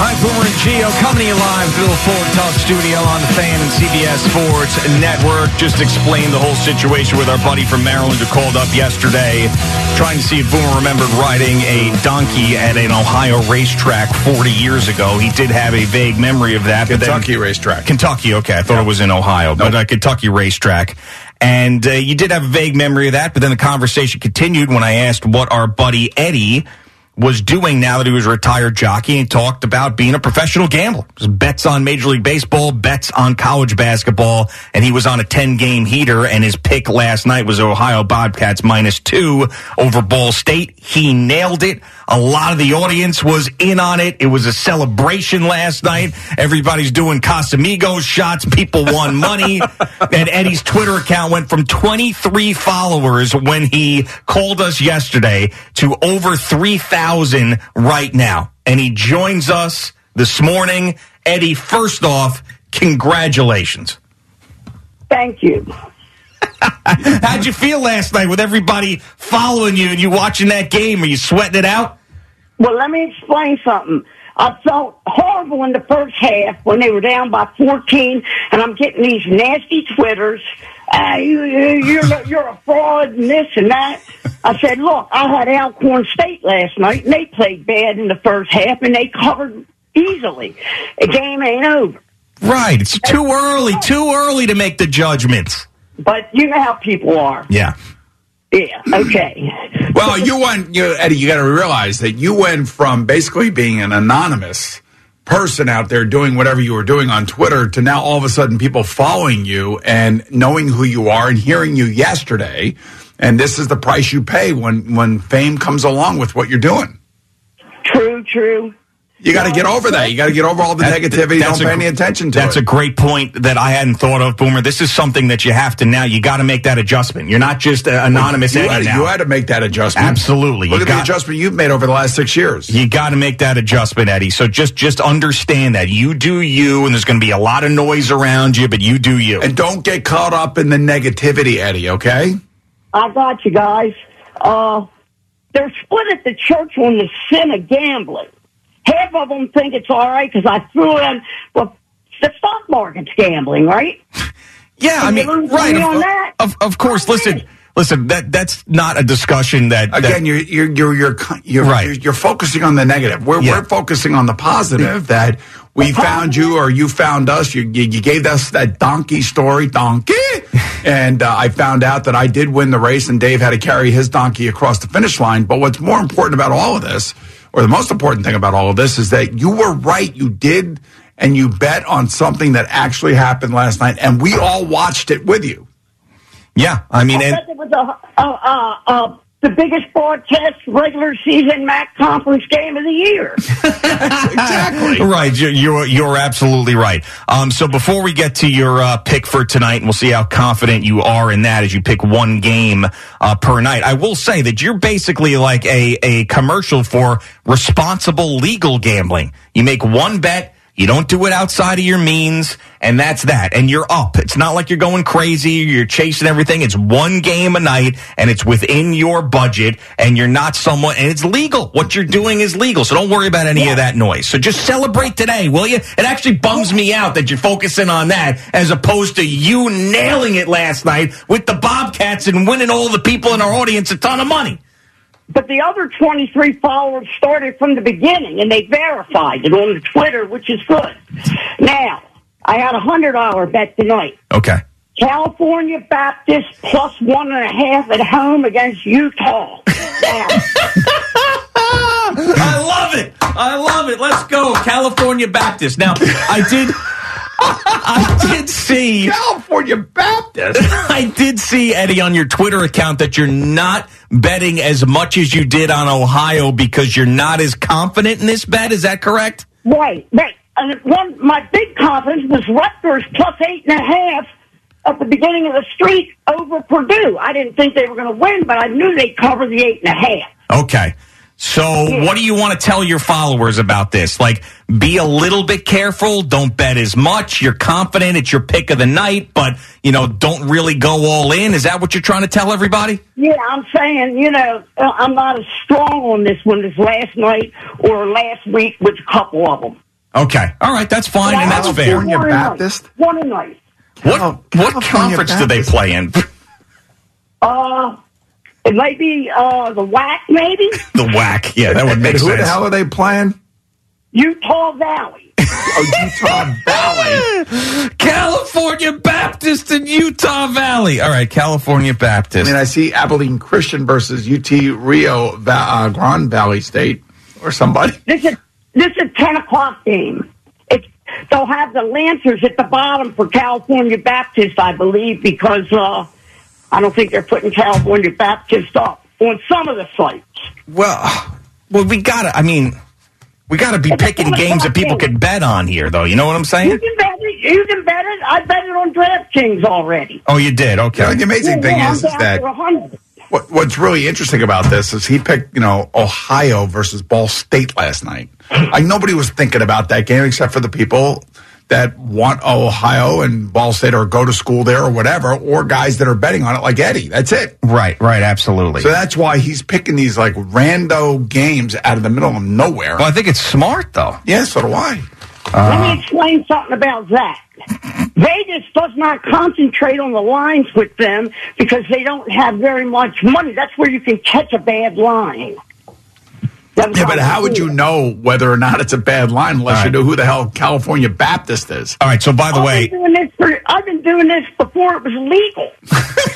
Hi, Boomer and Gio coming to you live through the Ford Tough studio on the Fan and CBS Sports Network. Just explained the whole situation with our buddy from Maryland who called up yesterday, trying to see if Boomer remembered riding a donkey at an Ohio racetrack 40 years ago. He did have a vague memory of that. but then- Kentucky racetrack. Kentucky, okay. I thought it was in Ohio, but uh, Kentucky racetrack. And uh, you did have a vague memory of that, but then the conversation continued when I asked what our buddy Eddie was doing now that he was retired jockey and talked about being a professional gambler. Bets on Major League Baseball, bets on college basketball, and he was on a 10 game heater and his pick last night was Ohio Bobcats minus two over Ball State. He nailed it. A lot of the audience was in on it. It was a celebration last night. Everybody's doing Casamigos shots. People won money. and Eddie's Twitter account went from 23 followers when he called us yesterday to over 3,000 right now. And he joins us this morning. Eddie, first off, congratulations. Thank you. How'd you feel last night with everybody following you and you watching that game? Are you sweating it out? Well, let me explain something. I felt horrible in the first half when they were down by 14, and I'm getting these nasty twitters. Uh, you, you, you're, you're a fraud and this and that. I said, look, I had Alcorn State last night, and they played bad in the first half, and they covered easily. The game ain't over. Right. It's too early, too early to make the judgments. But you know how people are. Yeah. Yeah, okay. Well, you went, you, Eddie. You got to realize that you went from basically being an anonymous person out there doing whatever you were doing on Twitter to now all of a sudden people following you and knowing who you are and hearing you yesterday. And this is the price you pay when when fame comes along with what you're doing. True, true. You got to get over that. You got to get over all the That- negativity. that's Don't pay gr- any attention to it. That's it. a great point that I hadn't thought of, Boomer. This is something that you have to now. You got to make that adjustment. You're not just uh, anonymous you, Eddie had, now. you had to make that adjustment. Absolutely. Look You at got- the adjustment you've made over the last six years. You got to make that adjustment, Eddie. So just just understand that you do you, and there's going to be a lot of noise around you, but you do you. And don't get caught up in the negativity, Eddie. okay? I got you guys. Uh, they're split at the church on the sin of gambling. Half of them think it's all right because I threw in, well, the stock market's gambling, right? yeah, I mean, you lose right? Of, on that? of, of course. Okay. Listen, listen. That that's not a discussion that that- Again, you're you're you're you're you're, Right. you're, you're focusing on the negative. We're Yeah. we're focusing on the positive that we found you or you found us. You you, you gave us that donkey story, donkey, and uh, I found out that I did win the race, and Dave had to carry his donkey across the finish line. But what's more important about all of this, or the most important thing about all of this, is that you were right. You did. And you bet on something that actually happened last night, and we all watched it with you. yeah. I mean, I and it was a, a, a, a, the biggest broadcast regular season MAC conference game of the year. Exactly. Right, you're, you're you're absolutely right. Um, so before we get to your uh, pick for tonight, and we'll see how confident you are in that as you pick one game uh, per night. I will say that you're basically like a a commercial for responsible legal gambling. You make one bet. You don't do it outside of your means, and that's that. And you're up. It's not like you're going crazy. You're chasing everything. It's one game a night, and it's within your budget, and you're not someone, and it's legal. What you're doing is legal, so don't worry about any of that noise. So just celebrate today, will you? It actually bums me out that you're focusing on that as opposed to you nailing it last night with the Bobcats and winning all the people in our audience a ton of money. But the other 23 followers started from the beginning, and they verified it on the Twitter, which is good. Now, I had a $100 bet tonight. Okay. California Baptist plus one and a half at home against Utah. Now, I love it. I love it. Let's go, California Baptist. Now, I did. I did see. California Baptist. I did see Eddie on your Twitter account that you're not betting as much as you did on Ohio because you're not as confident in this bet. Is that correct? Right, right. And one, my big confidence was Rutgers plus eight and a half at the beginning of the streak over Purdue. I didn't think they were going to win, but I knew they'd cover the eight and a half. Okay. So, what do you want to tell your followers about this? Like, be a little bit careful. Don't bet as much. You're confident it's your pick of the night, but, you know, don't really go all in. Is that what you're trying to tell everybody? Yeah, I'm saying, you know, uh, I'm not as strong on this one as last night or last week with a couple of them. Okay. All right. That's fine, and that's fair. California One. Baptist? One a night. What, Cal- what California conference do they play in? Uh, it might be uh, the whack, maybe the whack. Yeah, that would And make who sense. the hell are they playing? Utah Valley. Oh, Utah Valley. California Baptist in Utah Valley. All right, California Baptist. I mean, I see Abilene Christian versus UT Rio Va- uh, Grand Valley State or somebody. This is this is a ten o'clock game. It's they'll have the Lancers at the bottom for California Baptist, I believe, because uh, I don't think they're putting California Baptist up on some of the sites. well, well, we gotta. I mean, we gotta be It's picking games that people game. could bet on here, though. You know what I'm saying? You saying? can bet it. You can bet it. I bet it on DraftKings already. Oh, you did. You know, Okay. the amazing Yeah, thing I'm is, is that 100. what, what's really interesting about this is he picked, you know, Ohio versus Ball State last night. Like nobody was thinking about that game except for the people that want Ohio and Ball State or go to school there or whatever, or guys that are betting on it like Eddie. That's it. Right. Right. Absolutely. So that's why he's picking these like rando games out of the middle of nowhere. well, I think it's smart, though. yeah, so do I. Let me uh, explain something about that. Vegas does not concentrate on the lines with them because they don't have very much money. That's where you can catch a bad line. That's Yeah, but how would you know whether or not it's a bad line unless All you right. know who the hell California Baptist is? All right. So, by the I've way, been doing this for, I've been doing this before it was legal.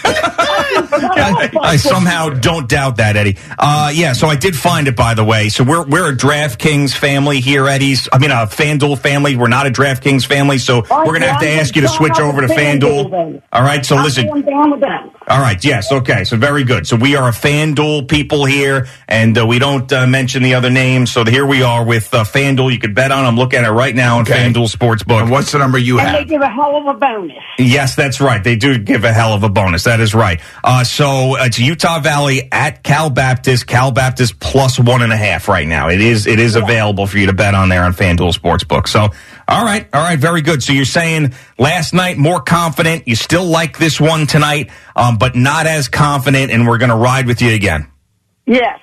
I, I somehow don't doubt that, Eddie. Uh, yeah, so I did find it, by the way. So we're we're a DraftKings family here, Eddie's. I mean, a FanDuel family. We're not a DraftKings family, so we're going to have to I'm ask you to switch over to FanDuel FanDuel. All right, so I'm listen. down with them. All right, yes, okay, so very good. So we are a FanDuel people here, and uh, we don't uh, mention the other names. So here we are with uh, FanDuel. You could bet on. I'm looking at it right now on Okay. FanDuel Sportsbook. And what's the number you And they have? give a hell of a bonus. Yes, that's right. They do give a hell of a bonus. That is right. Uh, so it's Utah Valley at Cal Baptist. Cal Baptist plus one and a half right now. It is it is available for you to bet on there on FanDuel Sportsbook. So all right, all right, very good. So you're saying last night more confident. You still like this one tonight, um, but not as confident, and we're going to ride with you again. Yes.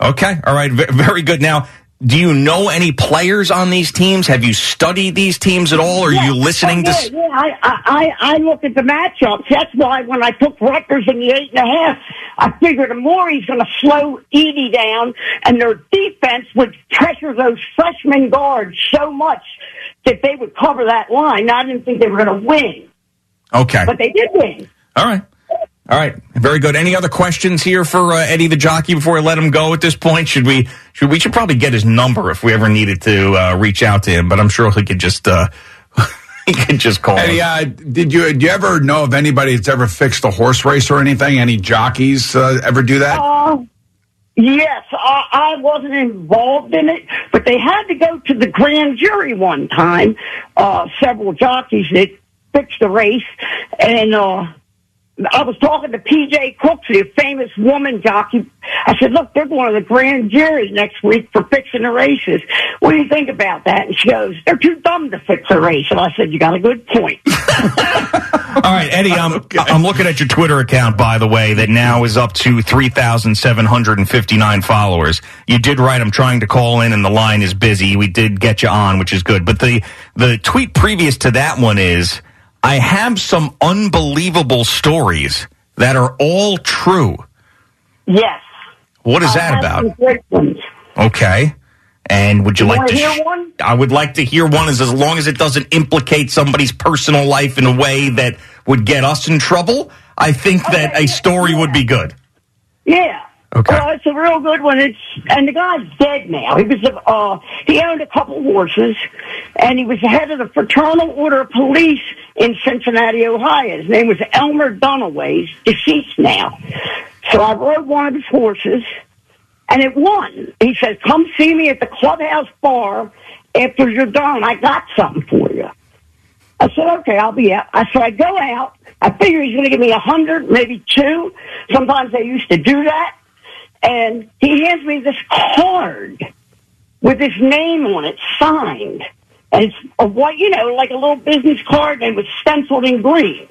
Okay, all right, v- very good. Now. Do you know any players on these teams? Have you studied these teams at all? Are Yeah. you listening oh, to? yeah, yeah. I, I, I I look at the matchups. That's why when I took Rutgers in the eight and a half, I figured Amori's going to slow Edey down, and their defense would pressure those freshman guards so much that they would cover that line. Now, I didn't think they were going to win, Okay, but they did win. All right. All right. Very good. Any other questions here for uh, Eddie the jockey before I let him go at this point? Should we should we should probably get his number if we ever needed to uh, reach out to him, but I'm sure he could just uh, he could just call Eddie, us. uh, did you do you ever know of anybody that's ever fixed a horse race or anything? Any jockeys uh, ever do that? Uh, yes, I, I wasn't involved in it, but they had to go to the grand jury one time. Uh, several jockeys that fixed the race, and uh, I was talking to PJ Crooks, the famous woman jockey. I said, "Look, they're going to the grand jury next week for fixing the races. What do you think about that?" And she goes, "They're too dumb to fix a race." And I said, "You got a good point." All right, Eddie, I'm I'm looking at your Twitter account by the way that now is up to 3,759 followers. You did right. I'm trying to call in and the line is busy. We did get you on, which is good. But the the tweet previous to that one is I have some unbelievable stories that are all true. yes. What is I that about? some great ones. Okay. And would you, You like to? hear one? I would like to hear one, as as long as it doesn't implicate somebody's personal life in a way that would get us in trouble. I think that a story yeah. would be good. Yeah. Okay. Well, it's a real good one. It's and the guy's dead now. He was uh he owned a couple horses, and he was the head of the Fraternal Order of Police in Cincinnati, Ohio. His name was Elmer Dunaway. Deceased now. So I rode one of his horses, and it won. He said, "Come see me at the clubhouse bar after you're done. I got something for you." I said, "Okay, I'll be out." I said, "I go out." I figure he's going to give me a hundred, maybe two. Sometimes they used to do that and he hands me this card with his name on it, signed. And it's a white, you know, like a little business card, and it was stenciled in green.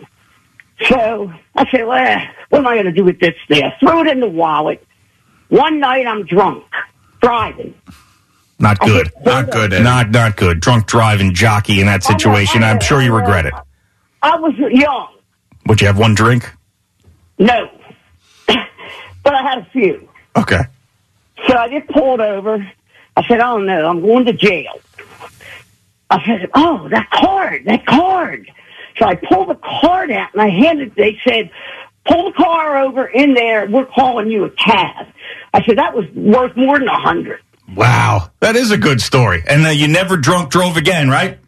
So I said, well, eh, what am I going to do with this thing? I threw it in the wallet. One night I'm drunk, driving. Not good. Not good. Eddie. Not not good. Drunk driving jockey in that situation. I'm sure you regret it. I was young. Would you have one drink? No. but I had a few. Okay. So I get pulled over. I said, oh no, I'm going to jail. I said, oh, that card, that card. So I pulled the card out and I handed, they said, pull the car over in there. We're calling you a cab. I said, that was worth more than a hundred. Wow, that is a good story. And uh, you never drunk drove again, right?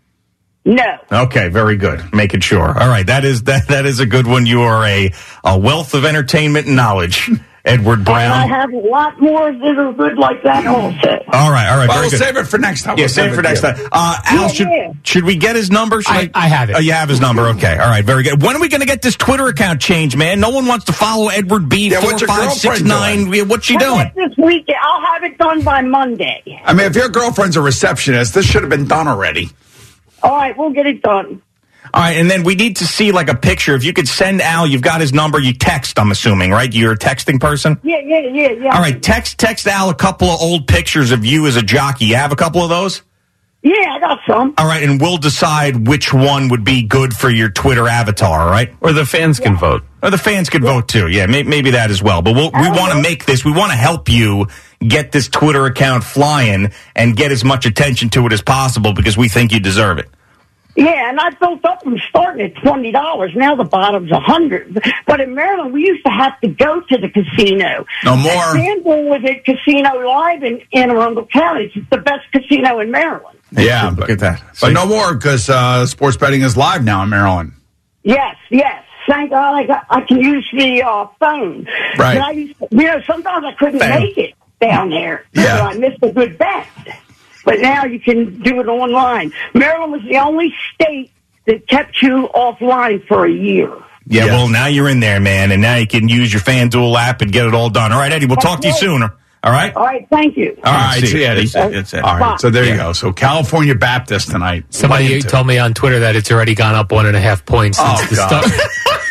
No. Okay, very good. Making sure. All right, that is that that is a good one. You are a a wealth of entertainment and knowledge, Edward And I have a lot more that are good like that also. All right, all right, Well, very we'll good. save it for next time. Yeah, We'll save it for next to time. Uh, Al, Yeah, should, yeah. should we get his number? Should I- I have it. Oh, you have his number. Okay. All right. Very good. When are we going to get this Twitter account changed, man? No one wants to follow Edward B. Yeah, four what's your five six girlfriend nine. Yeah, What's she Well, doing? This weekend, I'll have it done by Monday. I mean, if your girlfriend's a receptionist, this should have been done already. All right, we'll get it done. All right, and then we need to see like a picture. If you could send Al, you've got his number. You text. I'm assuming, right? You're a texting person. Yeah, yeah, yeah, yeah. All right, text text Al a couple of old pictures of you as a jockey. You have a couple of those. Yeah, I got some. All right, and we'll decide which one would be good for your Twitter avatar. All right. Or the fans can vote. Or the fans could vote too. Yeah, may, maybe that as well. But we'll, we want to make this. We want to help you get this Twitter account flying and get as much attention to it as possible because we think you deserve it. Yeah, and I built up from starting at twenty dollars. Now the bottom's a hundred. But in Maryland, we used to have to go to the casino. No more. FanDuel was at Casino Live in Anne Arundel County. It's the best casino in Maryland. Yeah, Look but, at that. but See? no more because uh, sports betting is live now in Maryland. Yes, yes. Thank God I got. I can use the uh, phone. Right. But I used to, you know, sometimes I couldn't Bam. make it down there. Yeah. So I missed a good bet. But now you can do it online. Maryland was the only state that kept you offline for a year. Yeah, Yes. well, now you're in there, man, and now you can use your FanDuel app and get it all done. All right, Eddie, we'll talk to you Okay. soon. All right? All right, thank you. All All right, see see you. you, Eddie. That's it, that's it. All right, so there you go. So California Baptist tonight. Somebody One and two. told me on Twitter that it's already gone up one and a half points since Oh, the God. start.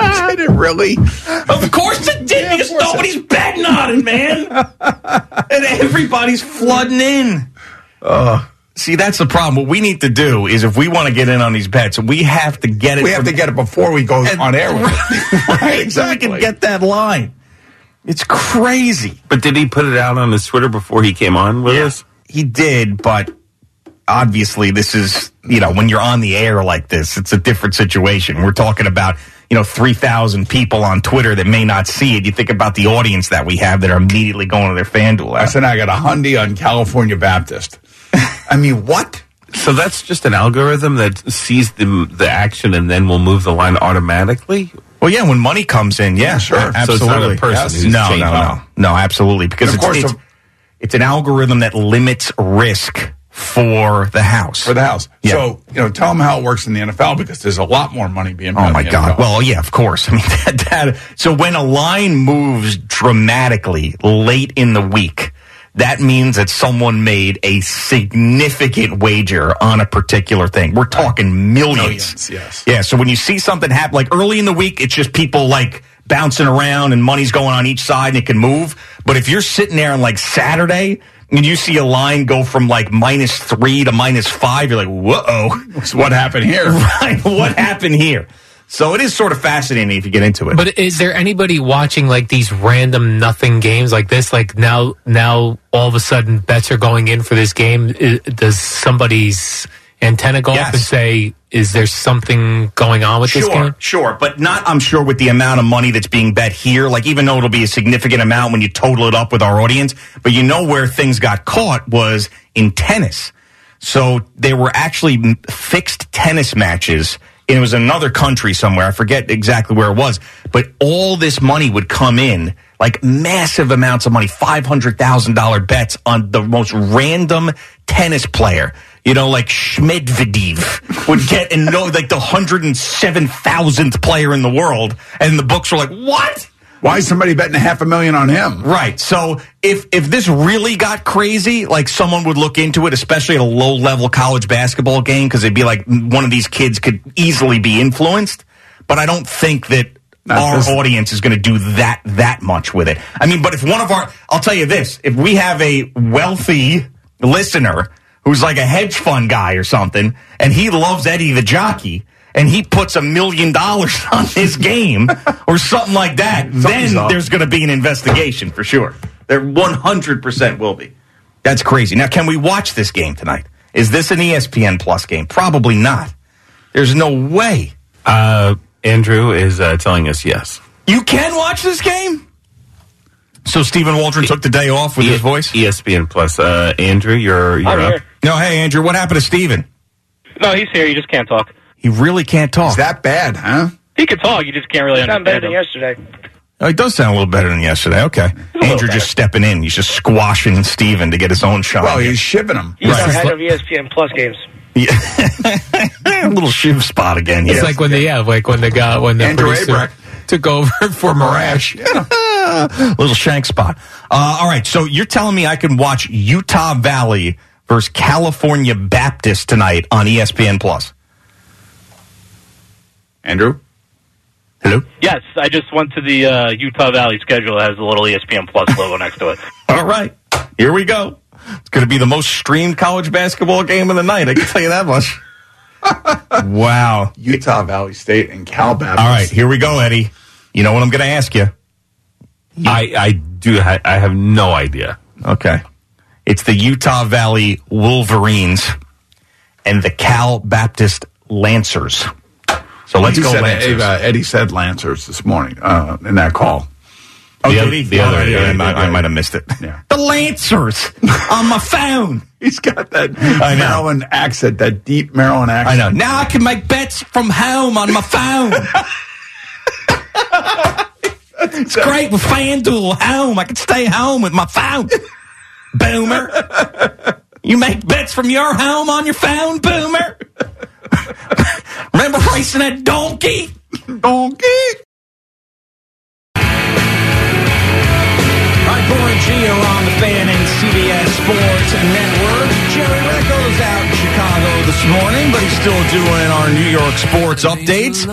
Did it really? Of course it did, because nobody's betting on it, man. and everybody's flooding in. Uh, See, that's the problem. What we need to do is if we want to get in on these bets, we have to get it. We have from- to get it before we go on air with it. right, so we can get that line. It's crazy. But did he put it out on his Twitter before he came on with us? He did, but obviously this is, you know, when you're on the air like this, it's a different situation. We're talking about, you know, 3,000 people on Twitter that may not see it. You think about the audience that we have that are immediately going to their FanDuel I said I got a Hyundai on California Baptist. I mean, what? So that's just an algorithm that sees the the action and then will move the line automatically. Well, yeah, when money comes in, yeah, sure. a- So it's absolutely. not a person Yes. who's no, no, changing. no, no, absolutely, because And it's, of course it's, the- it's an algorithm that limits risk for the house. For the house. Yeah. So, you know, tell them how it works in the NFL because there's a lot more money being Oh my God! NFL. Well, yeah, of course. I mean, that, that. So when a line moves dramatically late in the week, that means that someone made a significant wager on a particular thing. We're talking millions. Millions, yes. Yeah. So when you see something happen, like early in the week, it's just people like bouncing around and money's going on each side and it can move. But if you're sitting there on like Saturday. And you see a line go from like minus three to minus five, you're like, whoa. So what happened here? Right. What happened here? So it is sort of fascinating if you get into it. But is there anybody watching like these random nothing games like this? Like now, now all of a sudden bets are going in for this game. Does somebody's antenna go off and say, "Is there something going on with this Sure, game?" sure, but not. I'm sure with the amount of money that's being bet here. Like even though it'll be a significant amount when you total it up with our audience, but you know where things got caught was in tennis. So there were actually fixed tennis matches. and It was another country somewhere. I forget exactly where it was, but all this money would come in, like massive amounts of money, five hundred thousand dollar bets on the most random tennis player. You know, like Schmedvedev would get and know like the hundred and seven thousandth player in the world, and the books were like, "What?" Why is somebody betting a half a million on him? Right. So if if this really got crazy, like someone would look into it, especially at a low level college basketball game, because it'd be like one of these kids could easily be influenced. But I don't think that Not our this- audience is going to do that that much with it. I mean, but if one of our, I'll tell you this: if we have a wealthy listener who's like a hedge fund guy or something, and he loves Eddie the jockey. And he puts a million dollars on this game or something like that, then up. there's going to be an investigation for sure. There 100% will be. That's crazy. Now, can we watch this game tonight? Is this an ESPN Plus game? Probably not. There's no way. Uh, Andrew is uh, telling us yes. You can watch this game? So Stephen Waldron took the day off with E- his voice? ESPN Plus. Uh, Andrew, you're you're I'm up. here. No, hey, Andrew, what happened to Stephen? No, he's here. You just can't talk. He really can't talk. Is that bad, huh? He can talk. You just can't really Sound better than him. yesterday. Oh, he does sound a little better than yesterday. Okay. Andrew better. just stepping in. He's just squashing Steven to get his own shot. Well, he's shivving him. He's Right. our head of ESPN Plus games. a little shiv spot again. It's yes. like when the yeah, like when the guy when the Andrew producer Abrek. took over for Marash. little shank spot. Uh, all right, so you're telling me I can watch Utah Valley versus California Baptist tonight on ESPN Plus? Andrew? Hello. Yes, I just went to the uh, Utah Valley schedule. It has a little ESPN Plus logo next to it. All right, here we go. It's going to be the most streamed college basketball game of the night. I can tell you that much. wow. Utah Valley State and Cal Baptist. All right, here we go, Eddie. You know what I'm going to ask you? I I do. Ha- I have no idea. Okay. It's the Utah Valley Wolverines and the Cal Baptist Lancers. So let's He go said, Lancers. uh, Eddie said Lancers this morning uh, in that call. Oh, The did other- the Oh, other- yeah, yeah, I, might, yeah, I might have missed it. Yeah. The Lancers on my phone. He's got that I know. Maryland accent, that deep Maryland accent. I know. Now I can make bets from home on my phone. it's great with FanDuel home. I can stay home with my phone. Boomer. You make bets from your home on your phone, Boomer. Remember racing that donkey? Donkey. All right, and Gio on the fan and CBS Sports Network. Jerry Recco's out in Chicago this morning, but he's still doing our New York sports updates.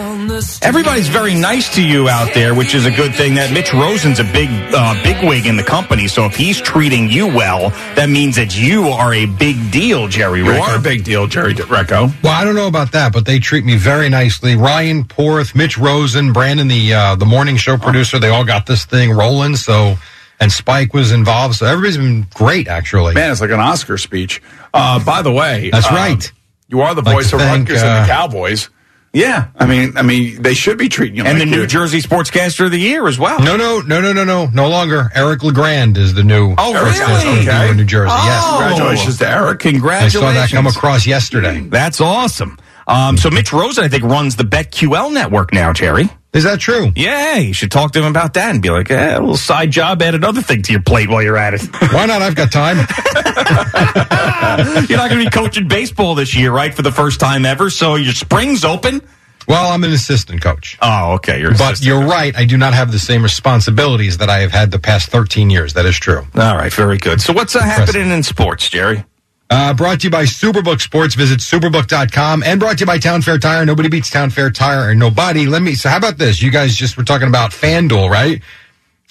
Everybody's very nice to you out there, which is a good thing. That Mitch Rosen's a big, uh, big wig in the company, so if he's treating you well, that means that you are a big deal, Jerry You are a big deal, Jerry Recco. Well, I don't know about that, but they treat me very nicely. Ryan Porth, Mitch Rosen, Brandon, the uh, the morning show producer, they all got this thing rolling. So, and Spike was involved. So everybody's been great, actually. Man, it's like an Oscar speech. Uh, by the way, That's um, right. You are the Like voice of thank, Rutgers and uh, the Cowboys. Yeah. I mean, I mean, they should be treating you And like the New you- Jersey Sportscaster of the Year as well. No, no, no, no, no, no, no longer. Eric Legrand is the new. Oh, Eric really? is the new Okay. in New Jersey. Oh. Yes, Congratulations to Eric. I Congratulations. saw that come across yesterday. That's awesome. Um, so Mitch Rosen, I think, runs the BetQL network now, Jerry. Is that true? Yeah, you should talk to him about that and be like, eh, a little side job, add another thing to your plate while you're at it. Why not? I've got time. you're not going to be coaching baseball this year, right, for the first time ever. So your spring's open. Well, I'm an assistant coach. Oh, okay. You're But you're right. I do not have the same responsibilities that I have had the past 13 years. That is true. All right, very good. So what's uh, happening in sports, Jerry? Uh, brought to you by Superbook Sports. Visit superbook.com and brought to you by Town Fair Tire. Nobody beats Town Fair Tire or nobody. Let me, so how about this? You guys just were talking about FanDuel, right?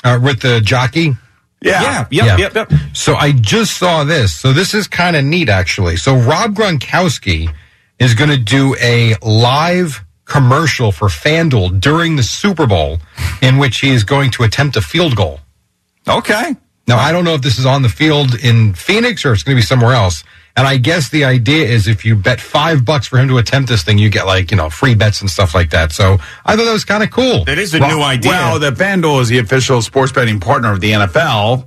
Uh, with the jockey. Yeah. Yeah, yep, Yeah. yep, yep. So I just saw this. So this is kind of neat, actually. So Rob Gronkowski is going to do a live commercial for FanDuel during the Super Bowl in which he is going to attempt a field goal. Okay. Now, I don't know if this is on the field in Phoenix or it's going to be somewhere else. And I guess the idea is if you bet five bucks for him to attempt this thing, you get like, you know, free bets and stuff like that. So I thought that was kind of cool. It is a well, new idea. Well, the FanDuel is the official sports betting partner of the NFL.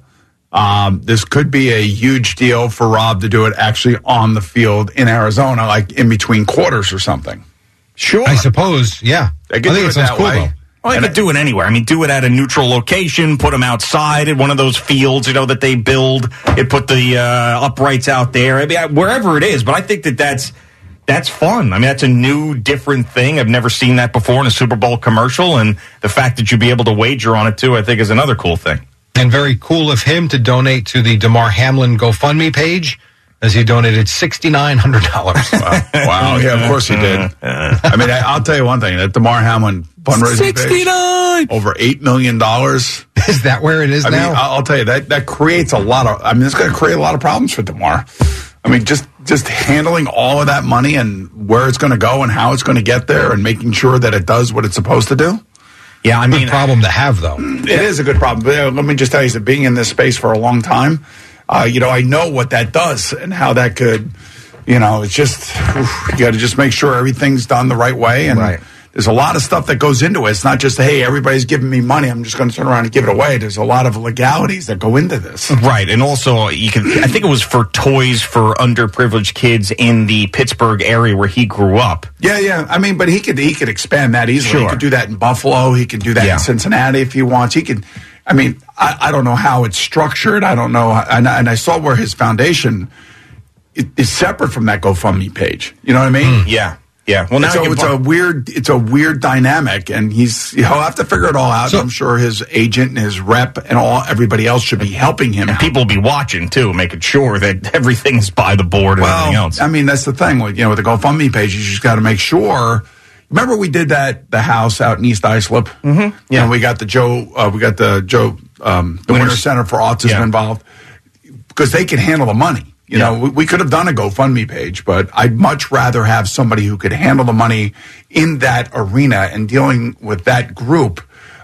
Um, this could be a huge deal for Rob to do it actually on the field in Arizona, like in between quarters or something. sure. I suppose, yeah. They I think do it it sounds cool, way. though. Well, they could do it anywhere. I mean, do it at a neutral location, put them outside at one of those fields, you know, that they build. It put the uh, uprights out there. I mean, I- wherever it is. But I think that that's that's fun. I mean, that's a new, different thing. I've never seen that before in a Super Bowl commercial, and the fact that you'd be able to wager on it too, I think, is another cool thing. And very cool of him to donate to the Damar Hamlin GoFundMe page as he donated $6,900. Wow. wow. Yeah, of course he did. I mean, I, I'll tell you one thing that Damar Hamlin fundraising page, over $8 million. is that where it is I now? I'll I'll tell you that that creates a lot of. I mean, it's going to create a lot of problems for Damar. I mean, just just handling all of that money and where it's going to go and how it's going to get there and making sure that it does what it's supposed to do. Yeah, I mean, Good mean, problem to have, though. It is a good problem. But let me just tell you, that being in this space for a long time, uh, you know, I know what that does and how that could, you know, it's just oof, you got to just make sure everything's done the right way. And Right. There's a lot of stuff that goes into it. It's not just hey, everybody's giving me money. I'm just going to turn around and give it away. There's a lot of legalities that go into this. Right, and also you can. I think it was for toys for underprivileged kids in the Pittsburgh area where he grew up. Yeah, yeah. I mean, but he could he could expand that easily. He could do that in Buffalo. He could do that Yeah. in Cincinnati if he wants. He could. I mean, I, I don't know how it's structured. I don't know, and, and I saw where his foundation is separate from that GoFundMe page. You know what I mean? Hmm. Yeah, yeah. Well, now so it's a weird, it's a weird dynamic, and he's he'll have to figure it all out. So- I'm sure his agent and his rep and all everybody else should be helping him. people will be watching too, making sure that everything's by the board and everything else. I mean, that's the thing with you know with the GoFundMe page. You just got to make sure. Remember, we did that the house out in East Islip. Mm-hmm. Yeah. and we got the Joe. Uh, we got the Joe. Um, the Winter- Winter Center for Autism Yeah. involved because they can handle the money. You Yeah. know, we, we could have done a GoFundMe page, but I'd much rather have somebody who could handle the money in that arena and dealing with that group.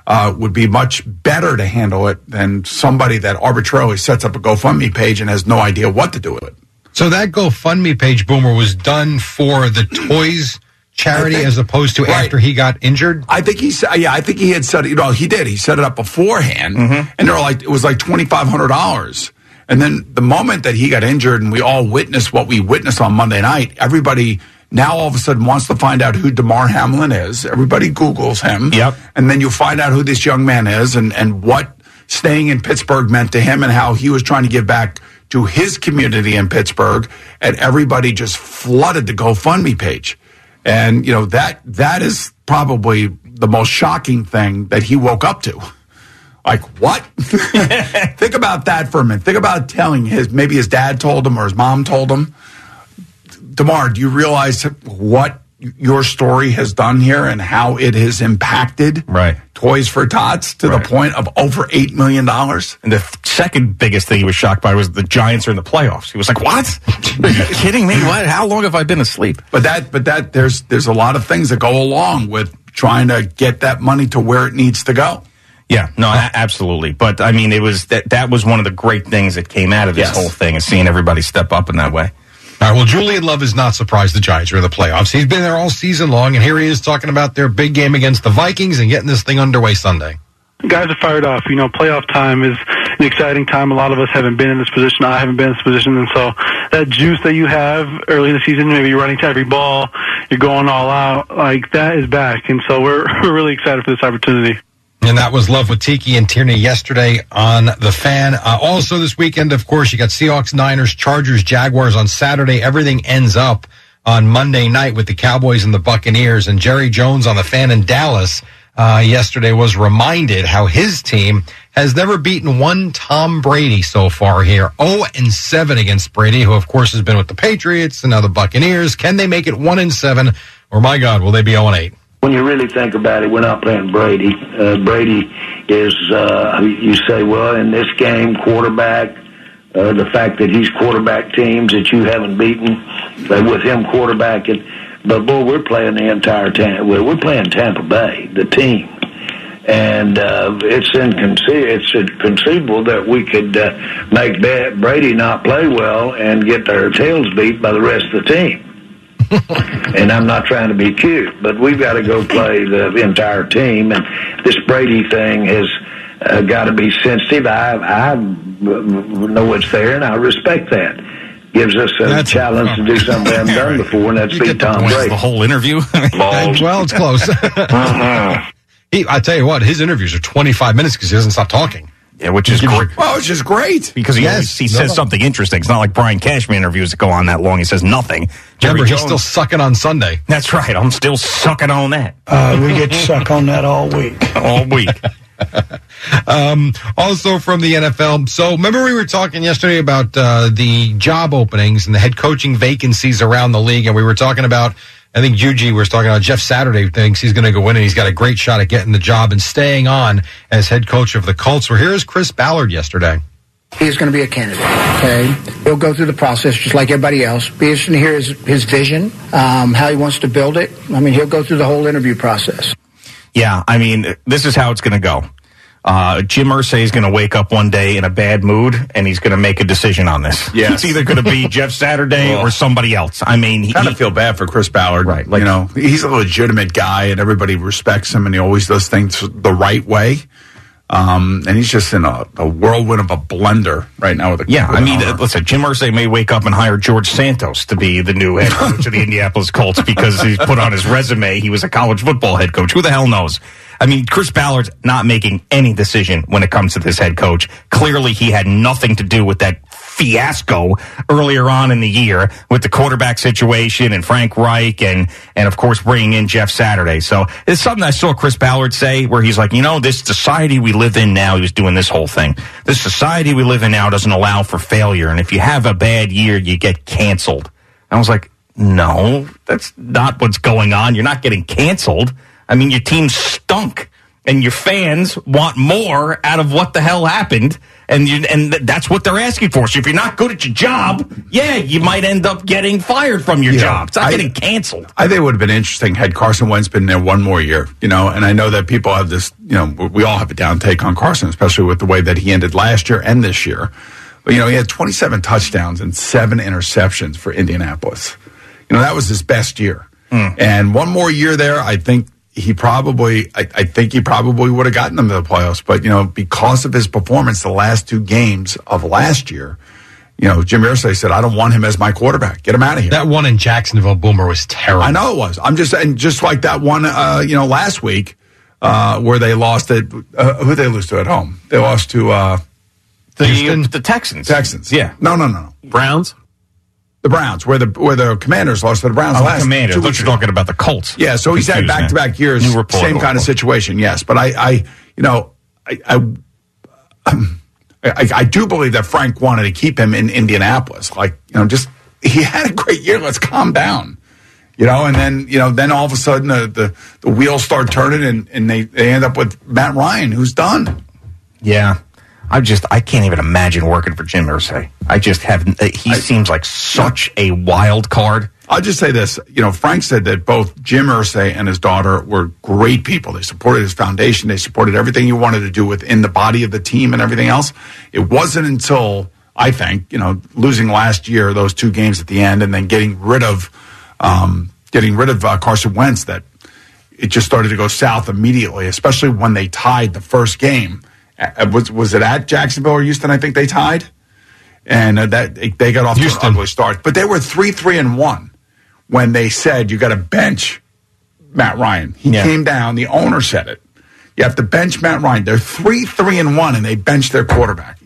Uh, would be much better to handle it than somebody that arbitrarily sets up a GoFundMe page and has no idea what to do with it. So that GoFundMe page, Boomer, was done for the toys charity think- as opposed to right. after he got injured? I think he said, yeah, I think he had said, you know, he did. He set it up beforehand, Mm-hmm. and they're like, it was like twenty five hundred dollars. And then the moment that he got injured, and we all witnessed what we witnessed on Monday night, everybody now all of a sudden wants to find out who Damar Hamlin is. Everybody Google's him, Yep. and then you find out who this young man is, and and what staying in Pittsburgh meant to him, and how he was trying to give back to his community in Pittsburgh, and everybody just flooded the GoFundMe page. And you know that that is probably the most shocking thing that he woke up to. Like what? Think about that for a minute. Think about telling his maybe his dad told him or his mom told him. Damar, do you realize what your story has done here and how it has impacted Right. Toys for Tots to Right. the point of over eight million dollars? And the th- second biggest thing he was shocked by was the Giants are in the playoffs. He was like, "What? Are you kidding me? What? How long have I been asleep?" But that, but that, there's there's a lot of things that go along with trying to get that money to where it needs to go. Yeah, no, a- absolutely. But I mean, it was that that was one of the great things that came out of this Yes. whole thing, is seeing everybody step up in that way. All right, well, Julian Love is not surprised the Giants are in the playoffs. He's been there all season long, and here he is talking about their big game against the Vikings and getting this thing underway Sunday. guys are fired off. You know, playoff time is an exciting time. A lot of us haven't been in this position. I haven't been in this position, and so that juice that you have early in the season, maybe you're running to every ball, you're going all out, like that is back, and so we're we're really excited for this opportunity. And that was Love with Tiki and Tierney yesterday on The Fan. Uh, also this weekend, of course, you got Seahawks, Niners, Chargers, Jaguars on Saturday. Everything ends up on Monday night with the Cowboys and the Buccaneers. And Jerry Jones on The Fan in Dallas uh, yesterday was reminded how his team has never beaten one Tom Brady so far here. 0 and 7 against Brady, who of course has been with the Patriots and now the Buccaneers. Can they make it 1 and 7? Or my God, will they be 0 and 8? When you really think about it, we're not playing Brady. Uh, Brady is, uh, you say, well, in this game, quarterback, uh, the fact that he's quarterback teams that you haven't beaten, but with him quarterbacking. But boy, we're playing the entire Tampa. We're playing Tampa Bay, the team, And uh, it's inconce- it's inconceivable that we could uh, make Brady not play well and get their tails beat by the rest of the team. and I'm not trying to be cute, but we've got to go play the entire team. And this Brady thing has uh, got to be sensitive. I, I know it's there, and I respect that. Gives us a That's- challenge to do something we haven't done before, and that's beat Tom Was Brady. the whole interview? well, it's close. he, I tell you what, his interviews are 25 minutes because he doesn't stop talking. Yeah, which is great. Well, it's just great. Because he, Yes, always, he no. says something interesting. It's not like Brian Cashman interviews that go on that long. He says nothing. Jerry Remember, he's still sucking on Sunday. That's right. I'm still sucking on that Uh, we get to suck on that all week. all week. Um, also from the NFL. So remember we were talking yesterday about uh, the job openings and the head coaching vacancies around the league, and we were talking about. I think Juji was talking about Jeff Saturday thinks he's going to go in and he's got a great shot at getting the job and staying on as head coach of the Colts. Well, here's Chris Ballard yesterday. He's going to be a candidate. Okay, he'll go through the process just like everybody else. Be interested to hear his, his vision, um, how he wants to build it. I mean, he'll go through the whole interview process. Yeah, I mean, this is how it's going to go. Uh, Jim Irsay is going to wake up one day in a bad mood, and he's going to make a decision on this. Yes. It's either going to be Jeff Saturday or somebody else. I mean, he, kind of feel bad for Chris Ballard. Right, like- you know, he's a legitimate guy and everybody respects him and he always does things the right way. Um, and he's just in a, a whirlwind of a blender right now with a Yeah, I mean, uh, listen, Jim Irsay may wake up and hire George Santos to be the new head coach of the Indianapolis Colts because he's put on his resume he was a college football head coach. Who the hell knows? I mean, Chris Ballard's not making any decision when it comes to this head coach. Clearly, he had nothing to do with that fiasco earlier on in the year with the quarterback situation and Frank Reich and and of course bringing in Jeff Saturday. So it's something I saw Chris Ballard say where he's like, you know, this society we live in now, he was doing this whole thing. This society we live in now doesn't allow for failure, and if you have a bad year, you get canceled. I was like, no, that's not what's going on. You're not getting canceled. I mean, your team stunk and your fans want more out of what the hell happened. And you, and that's what they're asking for. So if you're not good at your job, yeah, you might end up getting fired from your Yeah, job. It's not I- getting canceled. I think it would have been interesting had Carson Wentz been there one more year, you know. And I know that people have this, you know, we all have a down take on Carson, especially with the way that he ended last year and this year. But you know, he had 27 touchdowns and seven interceptions for Indianapolis. You know, that was his best year. Hmm. And one more year there, I think he probably, I, I think he probably would have gotten them to the playoffs. But you know, because of his performance the last two games of last year, you know, Jim Irsay said, "I don't want him as my quarterback. Get him out of here." That one in Jacksonville, Boomer, was terrible. I know it was. I'm just and just like that one, uh, you know, last week uh, where they lost it. Uh, who they lose to at home? They lost to uh, The, Houston? the Texans. Texans. Yeah. No, no, no, no. Browns? The Browns, where the where the Commanders lost to the Browns Oh, last Commander. I two weeks you're talking about the Colts. Yeah, so he's had back to back years, New report. same kind of situation. Yes, but I, I you know, I, I, I, I do believe that Frank wanted to keep him in Indianapolis. Like, you know, just he had a great year. Let's calm down. You know, and then you know, then all of a sudden the the, the wheels start turning, and, and they, they end up with Matt Ryan, who's done. Yeah. I just I can't even imagine working for Jim Irsay. I just have he seems like such a wild card. I'll just say this. You know, Frank said that both Jim Irsay and his daughter were great people. They supported his foundation. They supported everything he wanted to do within the body of the team and everything else. It wasn't until I think you know losing last year those two games at the end and then getting rid of um, getting rid of uh, Carson Wentz that it just started to go south immediately. Especially when they tied the first game. Uh, was was it at Jacksonville or Houston? I think they tied and uh, that they got off to Houston. an ugly start. But they were three, three, and one when they said you got to bench Matt Ryan. He Yeah. came down. The owner said it. You have to bench Matt Ryan. They're three, three, and one, and they bench their quarterback.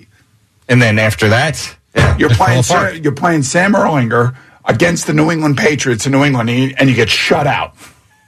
And then after that, You're playing. you're playing Sam Ehlinger against the New England Patriots in New England, and you, and you get shut out.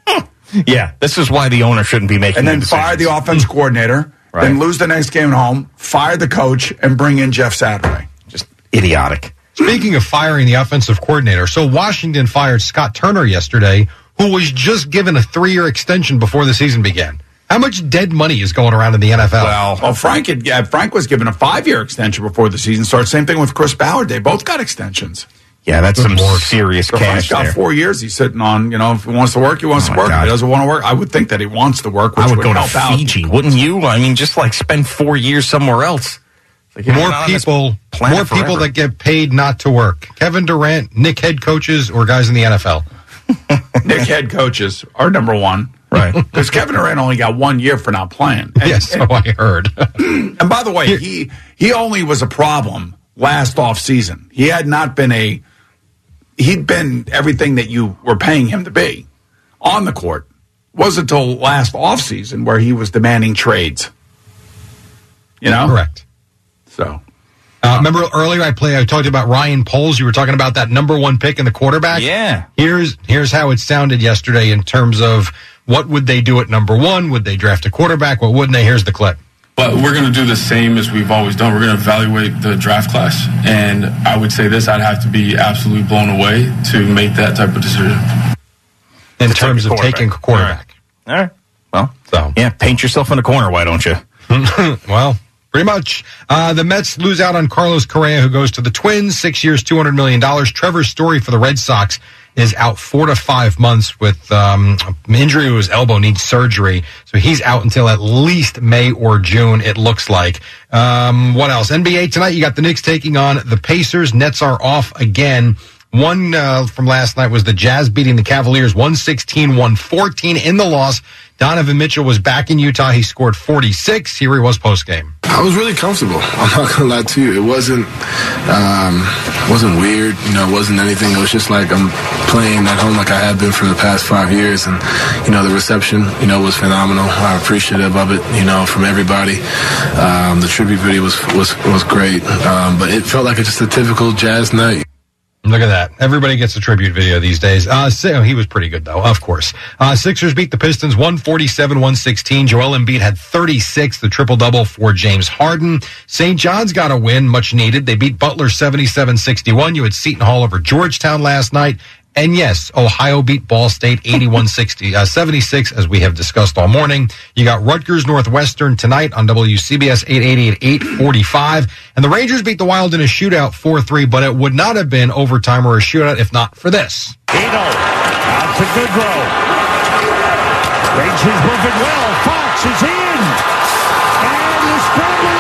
yeah, this is why the owner shouldn't be making And then the fire the offense coordinator. Right. Then lose the next game at home. Fire the coach and bring in Jeff Saturday. Just idiotic. Speaking of firing the offensive coordinator, so Washington fired Scott Turner yesterday, who was just given a three year extension before the season began. How much dead money is going around in the NFL? Well, Well, Frank had, yeah, Frank was given a five year extension before the season started. Same thing with Chris Ballard. They both got extensions. Yeah, that's some more serious So Frank's cash got there. four years. He's sitting on. You know, if he wants to work, he wants Oh to my work. If he doesn't want to work, I would think that he wants to work. Which I would, go to help out. Fiji, wouldn't you? I mean, just like spend four years somewhere else. Like, More not people, planet more people that get paid not to work. Kevin Durant, Nick head coaches, or guys in the NFL. Nick head coaches are number one, right? Because Kevin Durant only got one year for not playing. And, yes, so oh, I heard. and by the way, he he only was a problem last off season. He had not been a he'd been everything that you were paying him to be on the court. Wasn't until last off season where he was demanding trades. You know, correct. So Uh, remember earlier I played. I talked about Ryan Poles. You were talking about that number one pick in the quarterback. Yeah. Here's here's how it sounded yesterday in terms of what would they do at number one? Would they draft a quarterback? What wouldn't they? Here's the clip. But we're going to do the same as we've always done. We're going to evaluate the draft class. And I would say this I'd have to be absolutely blown away to make that type of decision. In To terms a of taking a quarterback. All right. Well, so yeah, paint yourself in a corner, why don't you? well, pretty much. Uh, the Mets lose out on Carlos Correa, who goes to the Twins, six years, two hundred million dollars. Trevor Story for the Red Sox is out four to five months with um, injury to his elbow, needs surgery, so he's out until at least May or June. It looks like. Um, what else? NBA tonight. You got the Knicks taking on the Pacers. Nets are off again. One uh, from last night was the Jazz beating the Cavaliers 116 114 in the loss. Donovan Mitchell was back in Utah. He scored 46. Here he was post game. I was really comfortable. I'm not gonna lie to you. It wasn't um, wasn't weird. You know, it wasn't anything. It was just like I'm playing at home like I have been for the past five years, and you know the reception, you know, was phenomenal. I'm appreciative of it. You know, from everybody. Um, the tribute video was was was great, um, but it felt like just a typical jazz night. Look at that. Everybody gets a tribute video these days. Uh, so he was pretty good, though, of course. Uh, Sixers beat the Pistons 147 116. Joel Embiid had 36, the triple double for James Harden. St. John's got a win, much needed. They beat Butler 77 61. You had Seton Hall over Georgetown last night. And yes, Ohio beat Ball State 81 60, uh, 76, as we have discussed all morning. You got Rutgers Northwestern tonight on WCBS 880 at 845. And the Rangers beat the Wild in a shootout 4 3, but it would not have been overtime or a shootout if not for this. Eno out to Goodrow. Rangers moving well. Fox is in. And the scramble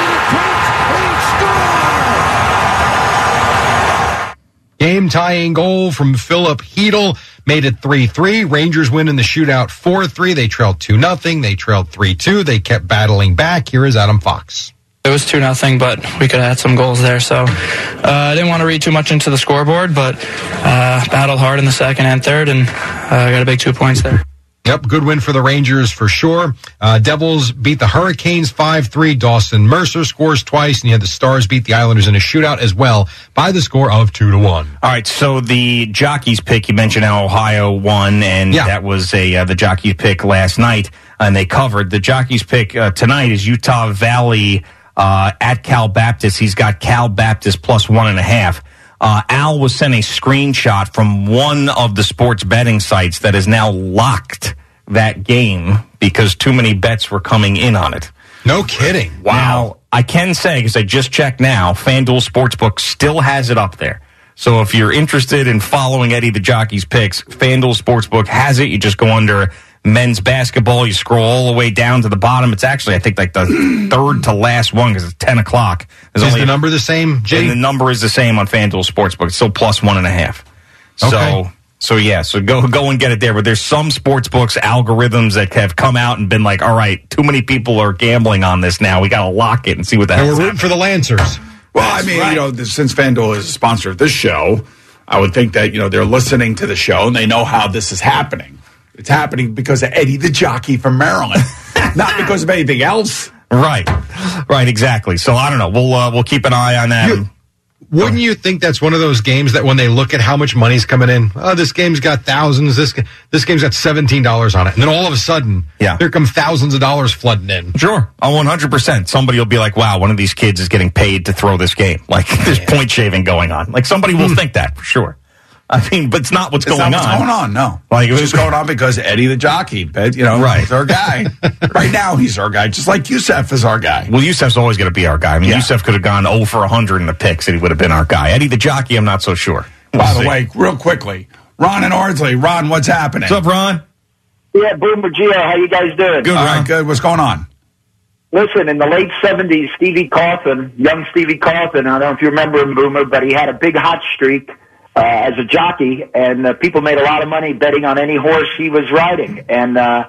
Game tying goal from Filip Chytil made it 3 3. Rangers win in the shootout 4 3. They trailed 2 0. They trailed 3 2. They kept battling back. Here is Adam Fox. It was two nothing, but we could have had some goals there. So uh, I didn't want to read too much into the scoreboard, but uh, battled hard in the second and third, and uh, got a big two points there. Yep, good win for the Rangers for sure. Uh, Devils beat the Hurricanes 5 3. Dawson Mercer scores twice, and you had the Stars beat the Islanders in a shootout as well by the score of 2 to 1. All right, so the jockeys pick you mentioned how Ohio won, and yeah. that was a uh, the jockeys pick last night, and they covered the jockeys pick uh, tonight is Utah Valley uh, at Cal Baptist. He's got Cal Baptist plus one and a half. Uh, Al was sent a screenshot from one of the sports betting sites that has now locked that game because too many bets were coming in on it. No kidding. Wow. I can say, because I just checked now, FanDuel Sportsbook still has it up there. So if you're interested in following Eddie the Jockey's picks, FanDuel Sportsbook has it. You just go under men's basketball. You scroll all the way down to the bottom. It's actually, I think, like the third to last one because it's 10 o'clock. There's Is only the number the same, Jay? And the number is the same on FanDuel Sportsbook. It's still plus one and a half. So, Okay. so So yeah, so go go and get it there. But there's some sports books algorithms that have come out and been like, all right, too many people are gambling on this now. We got to lock it and see what the And we're rooting for the Lancers. Well, I mean, you know, since FanDuel is a sponsor of this show, I would think that, you know, they're listening to the show and they know how this is happening. It's happening because of Eddie the jockey from Maryland, not because of anything else. Right, right, exactly. So I don't know. We'll uh, we'll keep an eye on that. Wouldn't you think that's one of those games that when they look at how much money's coming in, oh, this game's got thousands, this this game's got seventeen dollars on it, and then all of a sudden, Yeah. here come thousands of dollars flooding in. Sure. Oh, 100%. Somebody will be like, wow, one of these kids is getting paid to throw this game. Like, there's point shaving going on. Like, somebody will think that for sure. I mean, but it's not what's It's going not what's on. going on, no. Like, it's just going on because Eddie the jockey, you know, Right. he's our guy. right now, he's our guy, just like Yusef is our guy. Well, Yusef's always going to be our guy. I mean, Yusef could have gone 0 for 100 in the picks and he would have been our guy. Eddie the jockey, I'm not so sure. By the way, real quickly, Ron and Ardsley. Ron, what's happening? What's up, Ron? Yeah, Boomer Gio, how you guys doing? Good, right? good. What's going on? Listen, in the late '70s, Stevie Cauthen, young Stevie Cauthen, I don't know if you remember him, Boomer, but he had a big hot streak uh, as a jockey, and uh, people made a lot of money betting on any horse he was riding. And uh,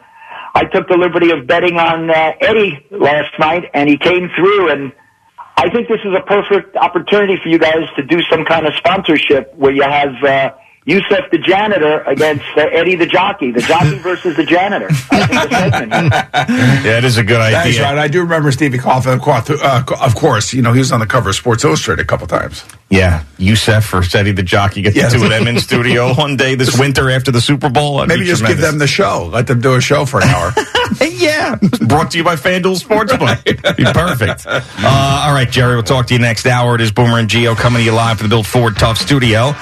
I took the liberty of betting on uh, Eddie last night, and he came through. And I think this is a perfect opportunity for you guys to do some kind of sponsorship where you have. Uh, Yusef the janitor against uh, Eddie the jockey, the jockey versus the janitor. I think. Yeah, it is a good That's idea. right. I do remember Stevie Cauthen. Of course, uh, of course, you know he was on the cover of Sports Illustrated a couple times. Yeah, Yusef or Eddie the jockey get Yes. the two of them in studio one day this winter after the Super Bowl. That'd Maybe be just give them the show. Let them do a show for an hour. yeah. Brought to you by FanDuel Sportsbook. Be perfect. Uh, all right, Jerry, we'll talk to you next hour. It is Boomer and Gio coming to you live from the Built Ford Tough studio.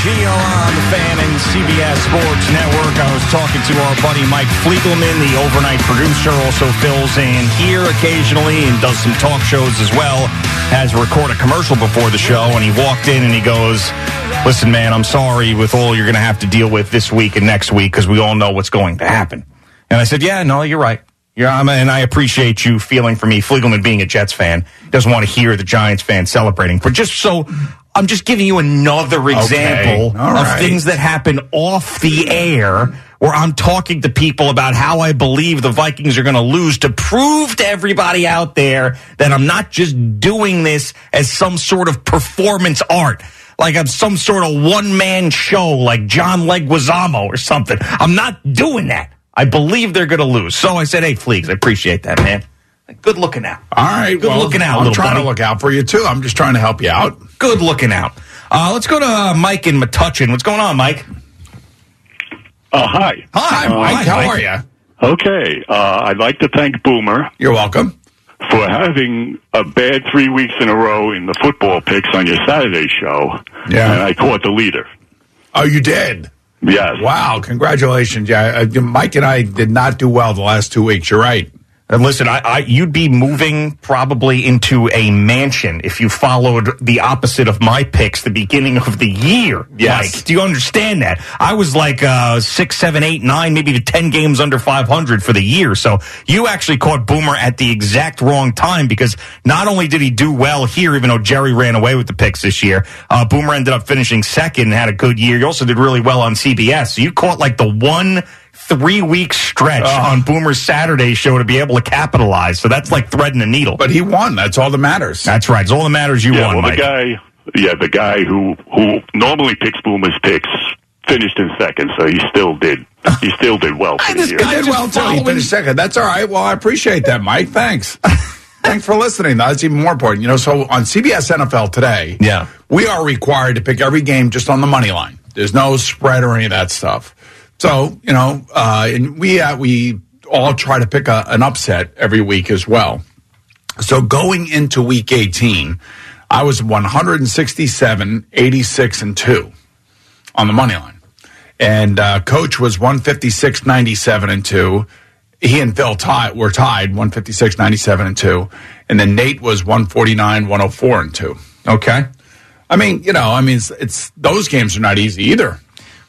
Gio on the fan and CBS Sports Network. I was talking to our buddy Mike Fliegelman, the overnight producer, also fills in here occasionally and does some talk shows as well. Has record a commercial before the show, and he walked in and he goes, "Listen, man, I'm sorry with all you're going to have to deal with this week and next week because we all know what's going to happen." And I said, "Yeah, no, you're right." Yeah, I'm, and I appreciate you feeling for me. Fliegelman being a Jets fan doesn't want to hear the Giants fan celebrating. But just so I'm just giving you another example of right. things that happen off the air where I'm talking to people about how I believe the Vikings are going to lose to prove to everybody out there that I'm not just doing this as some sort of performance art. Like I'm some sort of one man show like John Leguizamo or something. I'm not doing that. I believe they're going to lose. So I said, hey, Fleegs, I appreciate that, man. Good looking out. All right, Good well, looking out, I'm trying buddy. to look out for you too. I'm just trying to help you out. Good looking out. Uh, let's go to uh, Mike in Metuchen. What's going on, Mike? Uh, hi. Hi, Mike. How are you? Okay. Uh, I'd like to thank Boomer. You're welcome. For having a bad three weeks in a row in the football picks on your Saturday show. Yeah. And I caught the leader. Oh, you did? Yes. Wow, congratulations. Yeah, Mike and I did not do well the last two weeks. You're right. And listen, I, I you'd be moving probably into a mansion if you followed the opposite of my picks the beginning of the year. Yes. Mike, do you understand that? I was like uh, six, seven, eight, nine, maybe the ten games under five hundred for the year. So you actually caught Boomer at the exact wrong time because not only did he do well here, even though Jerry ran away with the picks this year, uh, Boomer ended up finishing second and had a good year. You also did really well on CBS. So you caught like the one three week stretch ah. on Boomer's Saturday show to be able to capitalize. So that's like threading a needle. But he won. That's all that matters. That's right. It's all that matters. You yeah, won, well, Mike. the guy, yeah, the guy who who normally picks Boomer's picks finished in second, so he still did. He still did well for the He year. did well too. He finished second. That's all right. Well, I appreciate that, Mike. Thanks. Thanks for listening. That's even more important. You know, so on CBS NFL today, yeah, we are required to pick every game just on the money line. There's no spread or any of that stuff. So you know, uh, and we uh, we all try to pick a, an upset every week as well. So going into week 18, I was 167, 86, and 2 on the money line. And uh, coach was 156, 97, and 2. He and Phil tied, were tied 156, 97, and 2. And then Nate was 149, 104, and 2. Okay. I mean, you know, I mean, it's, it's those games are not easy either.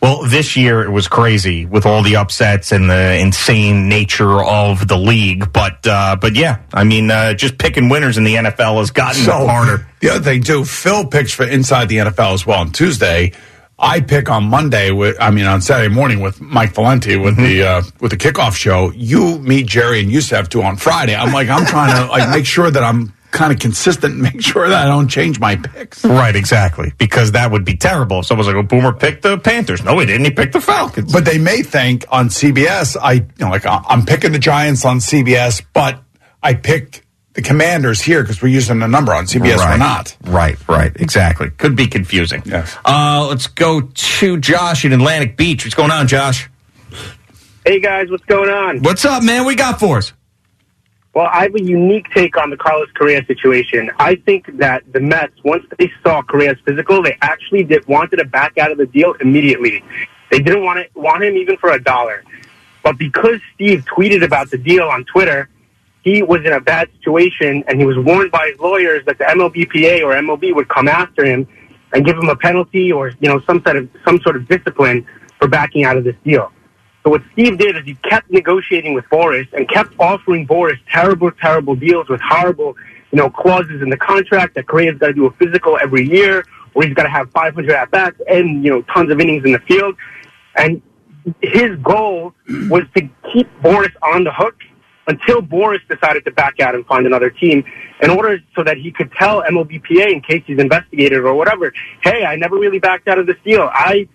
Well, this year it was crazy with all the upsets and the insane nature of the league. But uh, but yeah, I mean, uh, just picking winners in the NFL has gotten So harder. The other thing too, Phil picks for inside the NFL as well on Tuesday. I pick on Monday with, I mean, on Saturday morning with Mike Valenti with the uh, with the kickoff show. You, me, Jerry, and Yusef do on Friday. I'm like, I'm trying to like make sure that I'm kind of consistent, and make sure that I don't change my picks. Right, exactly. Because that would be terrible. If someone's like, "Oh, Boomer picked the Panthers." No, he didn't. He picked the Falcons. But they may think on CBS, I you know, like I'm picking the Giants on CBS, but I picked the Commanders here because we're using a number on CBS. right. We're not. Right, right, exactly. Could be confusing. Yes. Uh, let's go to Josh in Atlantic Beach. What's going on, Josh? Hey guys, what's going on? What's up, man? We got for us. Well, I have a unique take on the Carlos Correa situation. I think that the Mets, once they saw Correa's physical, they actually did, wanted to back out of the deal immediately. They didn't want it, want him even for a dollar. But because Steve tweeted about the deal on Twitter, he was in a bad situation and he was warned by his lawyers that the MLBPA or MLB would come after him and give him a penalty or, you know, some sort of, some sort of discipline for backing out of this deal. So what Steve did is he kept negotiating with Boras and kept offering Boras terrible, terrible deals with horrible, you know, clauses in the contract that Correa's got to do a physical every year or he's got to have 500 at bats and, you know, tons of innings in the field. And his goal was to keep Boras on the hook until Boras decided to back out and find another team in order so that he could tell MLBPA in case he's investigated or whatever, hey, I never really backed out of this deal. I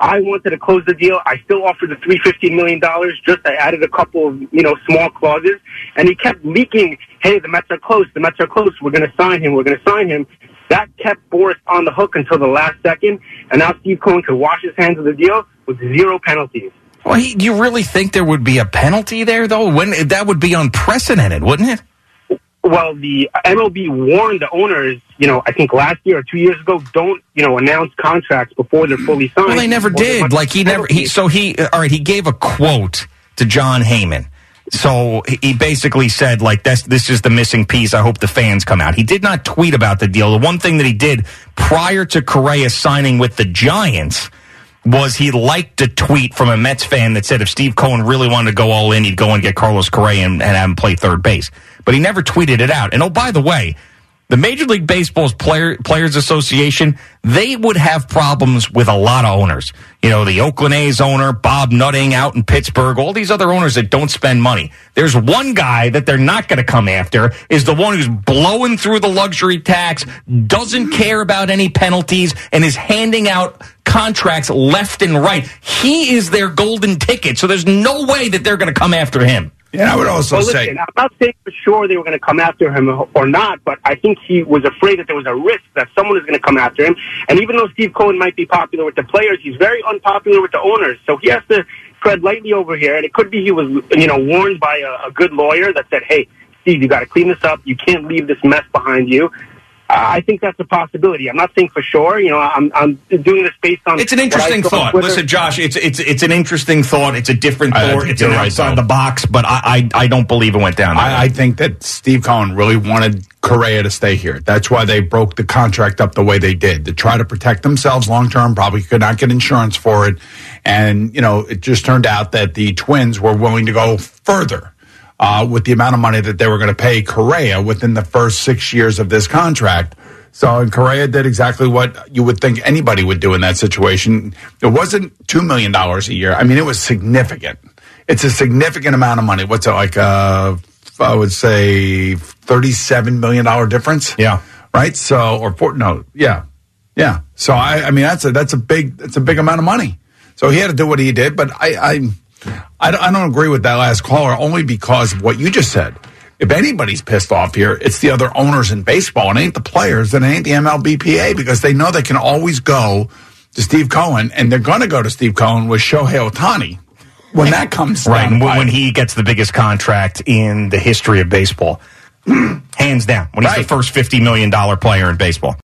I wanted to close the deal. I still offered the three fifteen million dollars. Just I added a couple of you know small clauses, and he kept leaking. Hey, the Mets are close. The Mets are close. We're going to sign him. We're going to sign him. That kept Boras on the hook until the last second, and now Steve Cohen could wash his hands of the deal with zero penalties. Well, he, you really think there would be a penalty there, though? When that would be unprecedented, wouldn't it? Well, the MLB warned the owners, you know, I think last year or two years ago, don't, you know, announce contracts before they're fully signed. Well, they never did. Like he never. He so he. All right. He gave a quote to Jon Heyman. So he- basically said, like, that's, this is the missing piece. I hope the fans come out. He did not tweet about the deal. The one thing that he did prior to Correa signing with the Giants was he liked a tweet from a Mets fan that said if Steve Cohen really wanted to go all in, he'd go and get Carlos Correa and, and have him play third base. But he never tweeted it out. And oh, by the way, the Major League Baseball's player, Players Association, they would have problems with a lot of owners. You know, the Oakland A's owner, Bob Nutting out in Pittsburgh, all these other owners that don't spend money. There's one guy that they're not going to come after is the one who's blowing through the luxury tax, doesn't care about any penalties, and is handing out contracts left and right. He is their golden ticket. So there's no way that they're going to come after him. Yeah, I would also say I'm not saying for sure they were going to come after him or not, but I think he was afraid that there was a risk that someone was going to come after him. And even though Steve Cohen might be popular with the players, he's very unpopular with the owners. So he has to tread lightly over here. And it could be he was, you know, warned by a, a good lawyer that said, "Hey, Steve, you got to clean this up. You can't leave this mess behind you." I think that's a possibility. I'm not saying for sure. You know, I'm I'm doing this based on. It's an interesting thought. Listen, Josh, it's it's it's an interesting thought. It's a different I thought. It's you're an right, outside though. the box, but I, I I don't believe it went down. I, I think that Steve Cohen really wanted Correa to stay here. That's why they broke the contract up the way they did to try to protect themselves long term. Probably could not get insurance for it, and you know it just turned out that the Twins were willing to go further uh, with the amount of money that they were going to pay Correa within the first six years of this contract. So, and Correa did exactly what you would think anybody would do in that situation. It wasn't two million dollars a year. I mean, it was significant. It's a significant amount of money. What's it like? Uh, I would say thirty-seven million dollar difference. Yeah. Right. So, or four, no, yeah, yeah. So, I, I mean, that's a that's a big that's a big amount of money. So he had to do what he did. But I, I, I don't, I don't agree with that last caller only because of what you just said. If anybody's pissed off here, it's the other owners in baseball. It ain't the players and it ain't the MLBPA because they know they can always go to Steve Cohen and they're going to go to Steve Cohen with Shohei Ohtani when that comes right down and when, when he gets the biggest contract in the history of baseball, hands down, when he's the first fifty million dollar player in baseball.